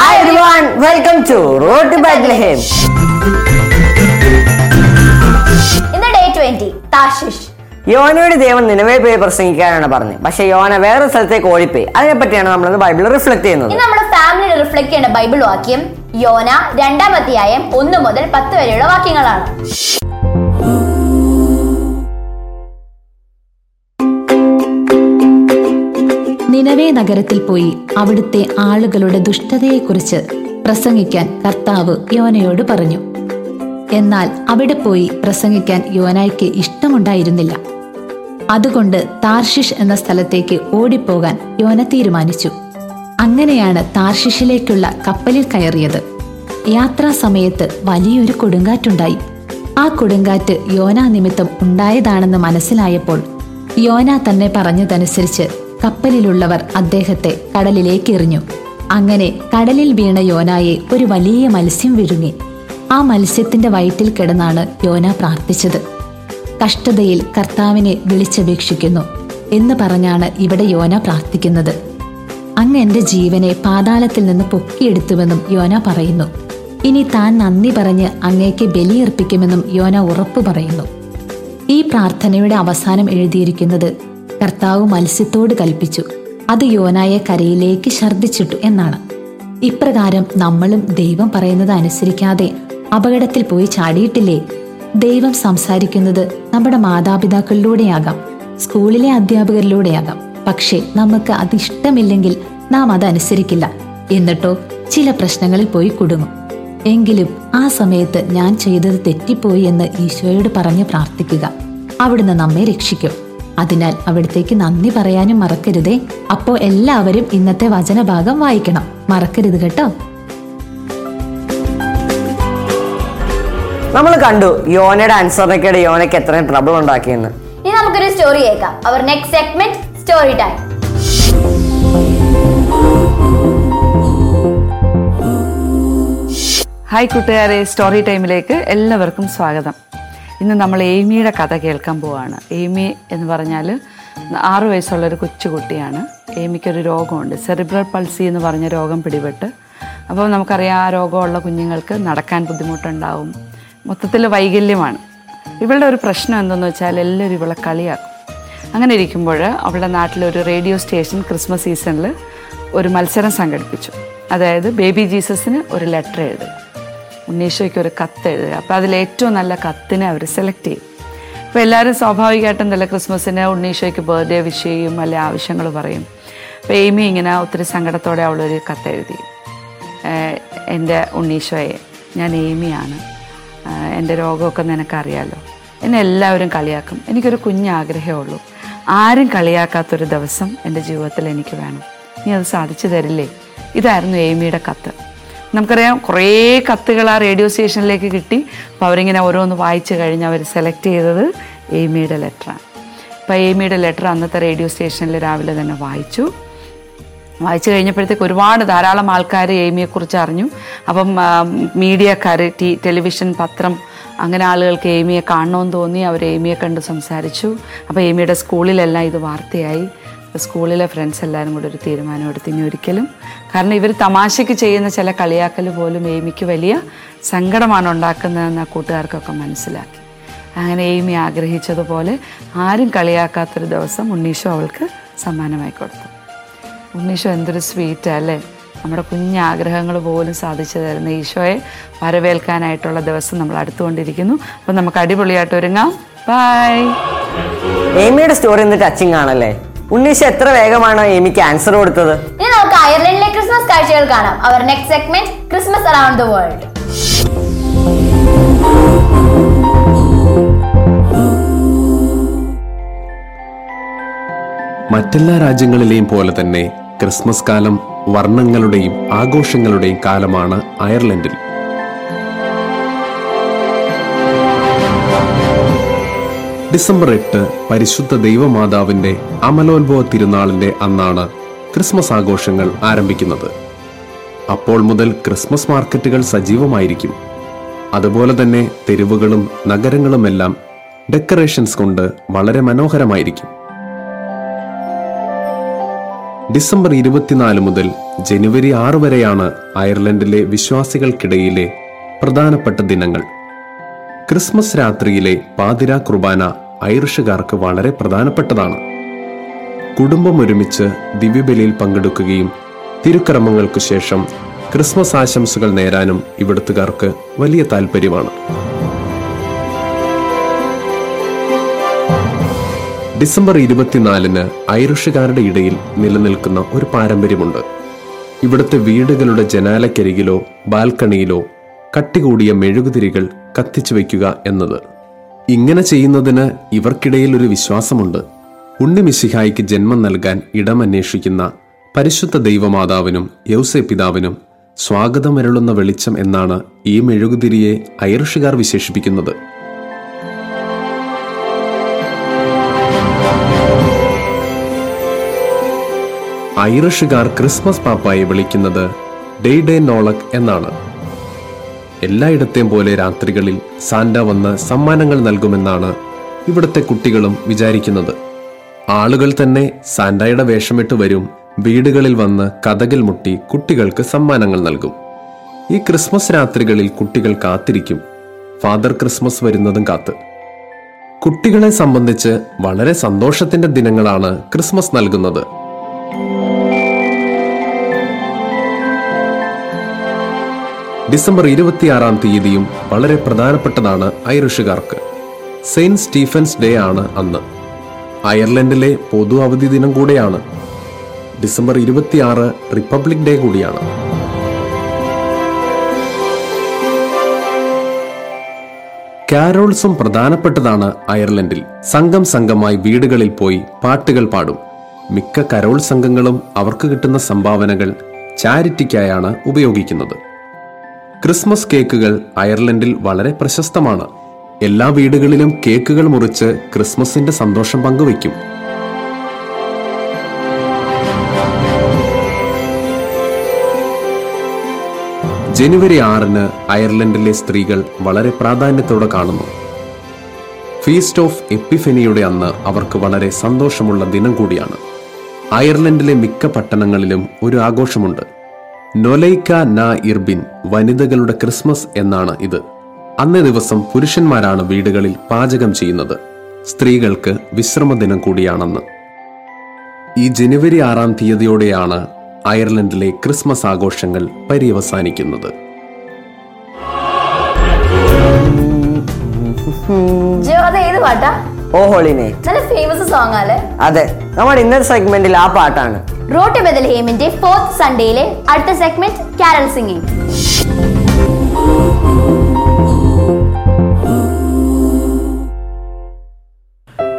Everyone, welcome to. ഇന്ന് day twenty താഷിഷ് യോനയുടെ ദൈവം നിലവേ പോയി പ്രസംഗിക്കാനാണ് പറഞ്ഞത്. പക്ഷെ യോന വേറെ സ്ഥലത്തേക്ക് ഓടിപ്പോയി. അതിനെ പറ്റിയാണ് നമ്മൾ ബൈബിളിൽ റിഫ്ലക്ട് ചെയ്യുന്നത്. ഇന്ന് നമ്മുടെ ഫാമിലി റിഫ്ലക്ട് ചെയ്യുന്ന ബൈബിൾ വാക്യം യോന രണ്ടാമത്തെ അധ്യായം ഒന്ന് മുതൽ പത്ത് വരെയുള്ള വാക്യങ്ങളാണ്. നിനവേ നഗരത്തിൽ പോയി അവിടുത്തെ ആളുകളുടെ ദുഷ്ടതയെക്കുറിച്ച് പ്രസംഗിക്കാൻ കർത്താവ് യോനയോട് പറഞ്ഞു. എന്നാൽ അവിടെ പോയി പ്രസംഗിക്കാൻ യോനായ്ക്ക് ഇഷ്ടമുണ്ടായിരുന്നില്ല. അതുകൊണ്ട് താർഷിഷ് എന്ന സ്ഥലത്തേക്ക് ഓടിപ്പോകാൻ യോന തീരുമാനിച്ചു. അങ്ങനെയാണ് താർഷിഷിലേക്കുള്ള കപ്പലിൽ കയറിയത്. യാത്രാ സമയത്ത് വലിയൊരു കൊടുങ്കാറ്റുണ്ടായി. ആ കൊടുങ്കാറ്റ് യോന നിമിത്തം ഉണ്ടായതാണെന്ന് മനസ്സിലായപ്പോൾ യോന തന്നെ പറഞ്ഞതനുസരിച്ച് കപ്പലിലുള്ളവർ അദ്ദേഹത്തെ കടലിലേക്ക് എറിഞ്ഞു അങ്ങനെ കടലിൽ വീണ യോനായെ ഒരു വലിയ മത്സ്യം വിഴുങ്ങി. ആ മത്സ്യത്തിന്റെ വയറ്റിൽ കിടന്നാണ് യോന പ്രാർത്ഥിച്ചത്. കഷ്ടതയിൽ കർത്താവിനെ വിളിച്ചപേക്ഷിക്കുന്നു എന്ന് പറഞ്ഞാണ് ഇവിടെ യോന പ്രാർത്ഥിക്കുന്നത്. അങ്ങ് എന്റെ ജീവനെ പാതാളത്തിൽ നിന്ന് പൊക്കിയെടുത്തുവെന്നും യോന പറയുന്നു. ഇനി താൻ നന്ദി പറഞ്ഞ് അങ്ങേക്ക് ബലിയർപ്പിക്കുമെന്നും യോന ഉറപ്പു പറയുന്നു. ഈ പ്രാർത്ഥനയുടെ അവസാനം എഴുതിയിരിക്കുന്നത് കർത്താവ് മത്സ്യത്തോട് കൽപ്പിച്ചു. അത് യോനായെ കരയിലേക്ക് ഛർദ്ദിച്ചിട്ടു എന്നാണ്. ഇപ്രകാരം നമ്മളും ദൈവം പറയുന്നത് അനുസരിക്കാതെ അപകടത്തിൽ പോയി ചാടിയിട്ടില്ലേ? ദൈവം സംസാരിക്കുന്നത് നമ്മുടെ മാതാപിതാക്കളിലൂടെയാകാം സ്കൂളിലെ അധ്യാപകരിലൂടെയാകാം. പക്ഷേ നമുക്ക് അതിഷ്ടമില്ലെങ്കിൽ നാം അതനുസരിക്കില്ല. എന്നിട്ടോ ചില പ്രശ്നങ്ങളിൽ പോയി കുടുങ്ങും. എങ്കിലും ആ സമയത്ത് ഞാൻ ചെയ്തത് തെറ്റിപ്പോയി എന്ന് ഈശോയോട് പറഞ്ഞ് പ്രാർത്ഥിക്കുക. അവിടുന്ന് നമ്മെ രക്ഷിക്കും. അതിനാൽ അവിടത്തേക്ക് നന്ദി പറയാനും മറക്കരുതേ. അപ്പോ എല്ലാവരും ഇന്നത്തെ വചനഭാഗം വായിക്കണം. മറക്കരുത് കേട്ടോ. നമ്മൾ കണ്ടു യോനയുടെ ആൻസറിനൊക്കെയുടെ യോനയ്ക്ക് എത്രയും ട്രബിൾ ഉണ്ടാക്കിയെന്ന്. ഇനി നമുക്കൊരു സ്റ്റോറി കേൾക്കാം. അവർ next segment story time hi കൂട്ടുകാരെ. സ്റ്റോറി ടൈമിലേക്ക് എല്ലാവർക്കും സ്വാഗതം. ഇന്ന് നമ്മൾ എയ്മിയുടെ കഥ കേൾക്കാൻ പോവാണ്. എയ്മി എന്ന് പറഞ്ഞാൽ ആറു വയസ്സുള്ളൊരു കൊച്ചുകുട്ടിയാണ് എയ്മിക്കൊരു രോഗമുണ്ട്. സെറിബ്രൽ പൾസി എന്ന് പറഞ്ഞ രോഗം പിടിപെട്ട്. അപ്പോൾ നമുക്കറിയാം ആ രോഗമുള്ള കുഞ്ഞുങ്ങൾക്ക് നടക്കാൻ ബുദ്ധിമുട്ടുണ്ടാവും. മൊത്തത്തിൽ വൈകല്യമാണ്. ഇവളുടെ ഒരു പ്രശ്നം എന്തെന്ന് വെച്ചാൽ എല്ലാവരും ഇവളെ കളിയാക്കും. അങ്ങനെ ഇരിക്കുമ്പോൾ അവളുടെ നാട്ടിലൊരു റേഡിയോ സ്റ്റേഷൻ ക്രിസ്മസ് സീസണിൽ ഒരു മത്സരം സംഘടിപ്പിച്ചു. അതായത് ബേബി ജീസസിന് ഒരു ലെറ്റർ എഴുതുക ഉണ്ണീഷോയ്ക്ക് ഒരു കത്ത് എഴുതുക. അപ്പോൾ അതിൽ ഏറ്റവും നല്ല കത്തിനെ അവർ സെലക്ട് ചെയ്യും. അപ്പോൾ എല്ലാവരും സ്വാഭാവികമായിട്ടും നല്ല ക്രിസ്മസിന് ഉണ്ണീശോയ്ക്ക് ബർത്ത്ഡേ വിഷ് ചെയ്യും അല്ലെ ആവശ്യങ്ങൾ പറയും. അപ്പോൾ എയ്മി ഇങ്ങനെ ഒത്തിരി സങ്കടത്തോടെ അവളൊരു കത്ത് എഴുതി. എന്റെ ഉണ്ണീശോയെ ഞാൻ എയ്മിയാണ് എന്റെ രോഗമൊക്കെ നിനക്കറിയാലോ. എന്നെ എല്ലാവരും കളിയാക്കും. എനിക്കൊരു കുഞ്ഞാഗ്രഹമേ ഉള്ളൂ. ആരും കളിയാക്കാത്തൊരു ദിവസം എന്റെ ജീവിതത്തിൽ എനിക്ക് വേണം. നീ അത് സാധിച്ചു തരില്ലേ? ഇതായിരുന്നു എയ്മിയുടെ കത്ത്. നമുക്കറിയാം കുറേ കത്തുകൾ ആ റേഡിയോ സ്റ്റേഷനിലേക്ക് കിട്ടി. അപ്പോൾ അവരിങ്ങനെ ഓരോന്ന് വായിച്ചു കഴിഞ്ഞ് അവർ സെലക്ട് ചെയ്തത് എയ്മിയുടെ ലെറ്ററാണ്. അപ്പോൾ എയ്മിയുടെ ലെറ്റർ അന്നത്തെ റേഡിയോ സ്റ്റേഷനിൽ രാവിലെ തന്നെ വായിച്ചു. വായിച്ചു കഴിഞ്ഞപ്പോഴത്തേക്ക് ഒരുപാട് ധാരാളം ആൾക്കാർ എയ്മിയെക്കുറിച്ച് അറിഞ്ഞു. അപ്പം മീഡിയക്കാർ ടി ടെലിവിഷൻ പത്രം അങ്ങനെ ആളുകൾക്ക് എയ്മിയെ കാണണമെന്ന് തോന്നി. അവർ എയ്മിയെ കണ്ട് സംസാരിച്ചു. അപ്പോൾ എയ്മിയുടെ സ്കൂളിലെല്ലാം ഇത് വാർത്തയായി. സ്കൂളിലെ ഫ്രണ്ട്സ് എല്ലാവരും കൂടെ ഒരു തീരുമാനം എടുത്ത് ഇനി ഒരിക്കലും. കാരണം ഇവർ തമാശയ്ക്ക് ചെയ്യുന്ന ചില കളിയാക്കൽ പോലും എയ്മിക്ക് വലിയ സങ്കടമാണ് ഉണ്ടാക്കുന്നതെന്ന് ആ കൂട്ടുകാർക്കൊക്കെ മനസ്സിലാക്കി. അങ്ങനെ എയ്മി ആഗ്രഹിച്ചതുപോലെ ആരും കളിയാക്കാത്തൊരു ദിവസം ഉണ്ണീഷു അവൾക്ക് സമ്മാനമായി കൊടുത്തു. ഉണ്ണീഷോ എന്തൊരു സ്വീറ്റാ അല്ലേ? നമ്മുടെ കുഞ്ഞാഗ്രഹങ്ങൾ പോലും സാധിച്ചു തരുന്ന ഈശോയെ വരവേൽക്കാനായിട്ടുള്ള ദിവസം നമ്മൾ അടുത്തുകൊണ്ടിരിക്കുന്നു. അപ്പം നമുക്ക് അടിപൊളിയായിട്ട് ഒരുങ്ങാം. ബൈ എയ്മിയുടെ സ്റ്റോറി എന്ത് ടച്ചിങ് ആണല്ലേ? ഉണ്ണീഷ എത്ര വേഗമാണ് എമിക്ക് ആൻസർ കൊടുത്തത്? ഇനി നമുക്ക് അയർലൻഡിലെ ക്രിസ്മസ് കാഴ്ചകൾ കാണാം. അവർ next segment Christmas around the world മറ്റെല്ലാ രാജ്യങ്ങളിലെയും പോലെ തന്നെ ക്രിസ്മസ് കാലം വർണങ്ങളുടെയും ആഘോഷങ്ങളുടെയും കാലമാണ് അയർലൻഡിൽ. ഡിസംബർ എട്ട് പരിശുദ്ധ ദൈവമാതാവിന്റെ അമലോത്ഭവ തിരുനാളിന്റെ അന്നാണ് ക്രിസ്മസ് ആഘോഷങ്ങൾ ആരംഭിക്കുന്നത്. അപ്പോൾ മുതൽ ക്രിസ്മസ് മാർക്കറ്റുകൾ സജീവമായിരിക്കും. അതുപോലെ തന്നെ തെരുവുകളും നഗരങ്ങളുമെല്ലാം ഡെക്കറേഷൻസ് കൊണ്ട് വളരെ മനോഹരമായിരിക്കും. ഡിസംബർ ഇരുപത്തിനാല് മുതൽ ജനുവരി ആറ് വരെയാണ് അയർലൻഡിലെ വിശ്വാസികൾക്കിടയിലെ പ്രധാനപ്പെട്ട ദിനങ്ങൾ. ക്രിസ്മസ് രാത്രിയിലെ പാതിരാ കുർബാന ഐറിഷുകാർക്ക് വളരെ പ്രധാനപ്പെട്ടതാണ്. കുടുംബം ഒരുമിച്ച് ദിവ്യബലിയിൽ പങ്കെടുക്കുകയും തിരുക്രമങ്ങൾക്കു ശേഷം ക്രിസ്മസ് ആശംസകൾ നേരാനും ഇവിടുത്തുകാർക്ക് വലിയ താല്പര്യമാണ് ഡിസംബർ ഇരുപത്തിനാലിന് ഐറിഷുകാരുടെ ഇടയിൽ നിലനിൽക്കുന്ന ഒരു പാരമ്പര്യമുണ്ട്. ഇവിടുത്തെ വീടുകളുടെ ജനാലക്കരികിലോ ബാൽക്കണിയിലോ കട്ടികൂടിയ മെഴുകുതിരികൾ കത്തിച്ചു വയ്ക്കുക എന്നത്. ഇങ്ങനെ ചെയ്യുന്നതിന് ഇവർക്കിടയിൽ ഒരു വിശ്വാസമുണ്ട്. ഉണ്ണിമിശിഹായിക്ക് ജന്മം നൽകാൻ ഇടമന്വേഷിക്കുന്ന പരിശുദ്ധ ദൈവമാതാവിനും യൗസെ പിതാവിനും സ്വാഗതം സ്വാഗതമരുളുന്ന വെളിച്ചം എന്നാണ് ഈ മെഴുകുതിരിയെ ഐറിഷുകാർ വിശേഷിപ്പിക്കുന്നത്. ഐറിഷുകാർ ക്രിസ്മസ് പാപ്പായെ വിളിക്കുന്നത് ഡേ ഡേ നോളക് എന്നാണ്. എല്ലായിടത്തെയും പോലെ രാത്രികളിൽ സാന്റ വന്ന് സമ്മാനങ്ങൾ നൽകുമെന്നാണ് ഇവിടുത്തെ കുട്ടികളും വിചാരിക്കുന്നത്. ആളുകൾ തന്നെ സാന്റയുടെ വേഷമിട്ട് വരും വീടുകളിൽ വന്ന് കഥകിൽ മുട്ടി കുട്ടികൾക്ക് സമ്മാനങ്ങൾ നൽകും. ഈ ക്രിസ്മസ് രാത്രികളിൽ കുട്ടികൾ കാത്തിരിക്കും. ഫാദർ ക്രിസ്മസ് വരുന്നതും കാത്ത്. കുട്ടികളെ സംബന്ധിച്ച് വളരെ സന്തോഷത്തിന്റെ ദിനങ്ങളാണ് ക്രിസ്മസ് നൽകുന്നത്. ഡിസംബർ ഇരുപത്തിയാറാം തീയതിയും വളരെ പ്രധാനപ്പെട്ടതാണ് ഐറിഷുകാർക്ക്. സെയിന്റ് സ്റ്റീഫൻസ് ഡേ ആണ് അന്ന്. അയർലൻഡിലെ പൊതു അവധി ദിനം കൂടെയാണ്. ഡിസംബർ ഇരുപത്തിയാറ് റിപ്പബ്ലിക് ഡേ കൂടിയാണ്. കാരോൾസും പ്രധാനപ്പെട്ടതാണ് അയർലൻഡിൽ. സംഘം സംഘമായി വീടുകളിൽ പോയി പാട്ടുകൾ പാടും. മിക്ക കരോൾ സംഘങ്ങളും അവർക്ക് കിട്ടുന്ന സംഭാവനകൾ ചാരിറ്റിക്കായാണ് ഉപയോഗിക്കുന്നത്. ക്രിസ്മസ് കേക്കുകൾ അയർലൻഡിൽ വളരെ പ്രശസ്തമാണ്. എല്ലാ വീടുകളിലും കേക്കുകൾ മുറിച്ച് ക്രിസ്മസിന്റെ സന്തോഷം പങ്കുവയ്ക്കും. ജനുവരി ആറിന് അയർലൻഡിലെ സ്ത്രീകൾ വളരെ പ്രാധാന്യത്തോടെ കാണുന്നു. ഫീസ്റ്റ് ഓഫ് എപ്പിഫെനിയുടെ അന്ന് അവർക്ക് വളരെ സന്തോഷമുള്ള ദിനം കൂടിയാണ്. അയർലൻഡിലെ മിക്ക പട്ടണങ്ങളിലും ഒരു ആഘോഷമുണ്ട്. നൊലൈക്ക ന ഇർബിൻ വനിതകളുടെ ക്രിസ്മസ് എന്നാണ് ഇത്. അന്നേ ദിവസം പുരുഷന്മാരാണ് വീടുകളിൽ പാചകം ചെയ്യുന്നത്. സ്ത്രീകൾക്ക് വിശ്രമദിനം കൂടിയാണെന്ന്. ഈ ജനുവരി ആറാം തീയതിയോടെയാണ് അയർലൻഡിലെ ക്രിസ്മസ് ആഘോഷങ്ങൾ പര്യവസാനിക്കുന്നത്. ഓ ഹോളിനെ നല്ല ഫേമസ് സോങ് അല്ലേ അതെ നമ്മുടെ ഇന്നത്തെ സെഗ്മെന്റിൽ ആ പാട്ടാണ്. റോട്ട് ബദൽഹേമിന്റെ ഫോർത്ത് സൺഡേയിലെ അടുത്ത segment carol singing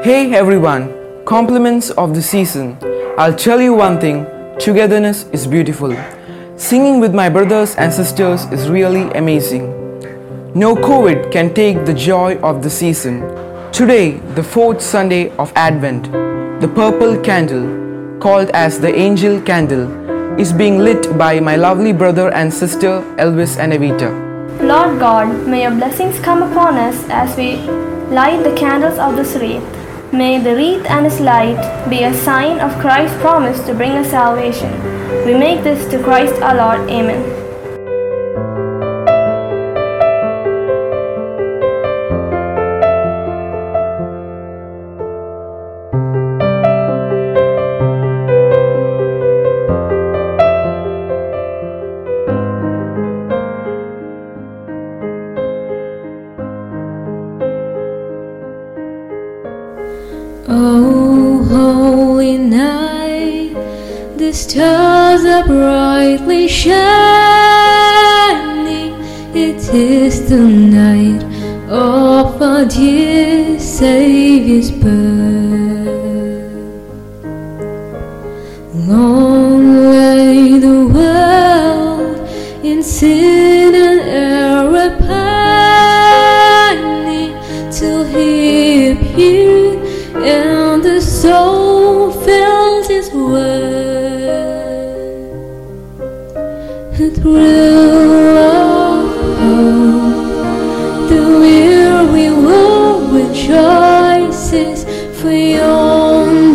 Hey everyone, compliments of the season. I'll tell you one thing togetherness is beautiful. Singing with my brothers and sisters is really amazing. No COVID can take the joy of the season. Today, the fourth Sunday of Advent, the purple candle, called as the angel candle, is being lit by my lovely brother and sister Elvis and Evita. Lord God, may your blessings come upon us as we light the candles of this wreath. May the wreath and its light be a sign of Christ's promise to bring us salvation. We make this to Christ our Lord. Amen. Holy night, the stars are brightly shining. It is the night of our dear Savior's birth. Long lay the world in sin beyond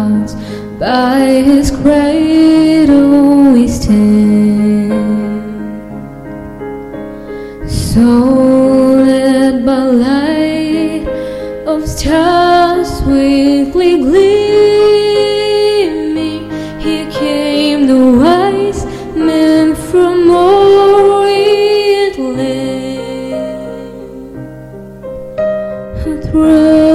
by his cradle we stand. So led by light of stars sweetly gleaming here came the wise man from orient land. Through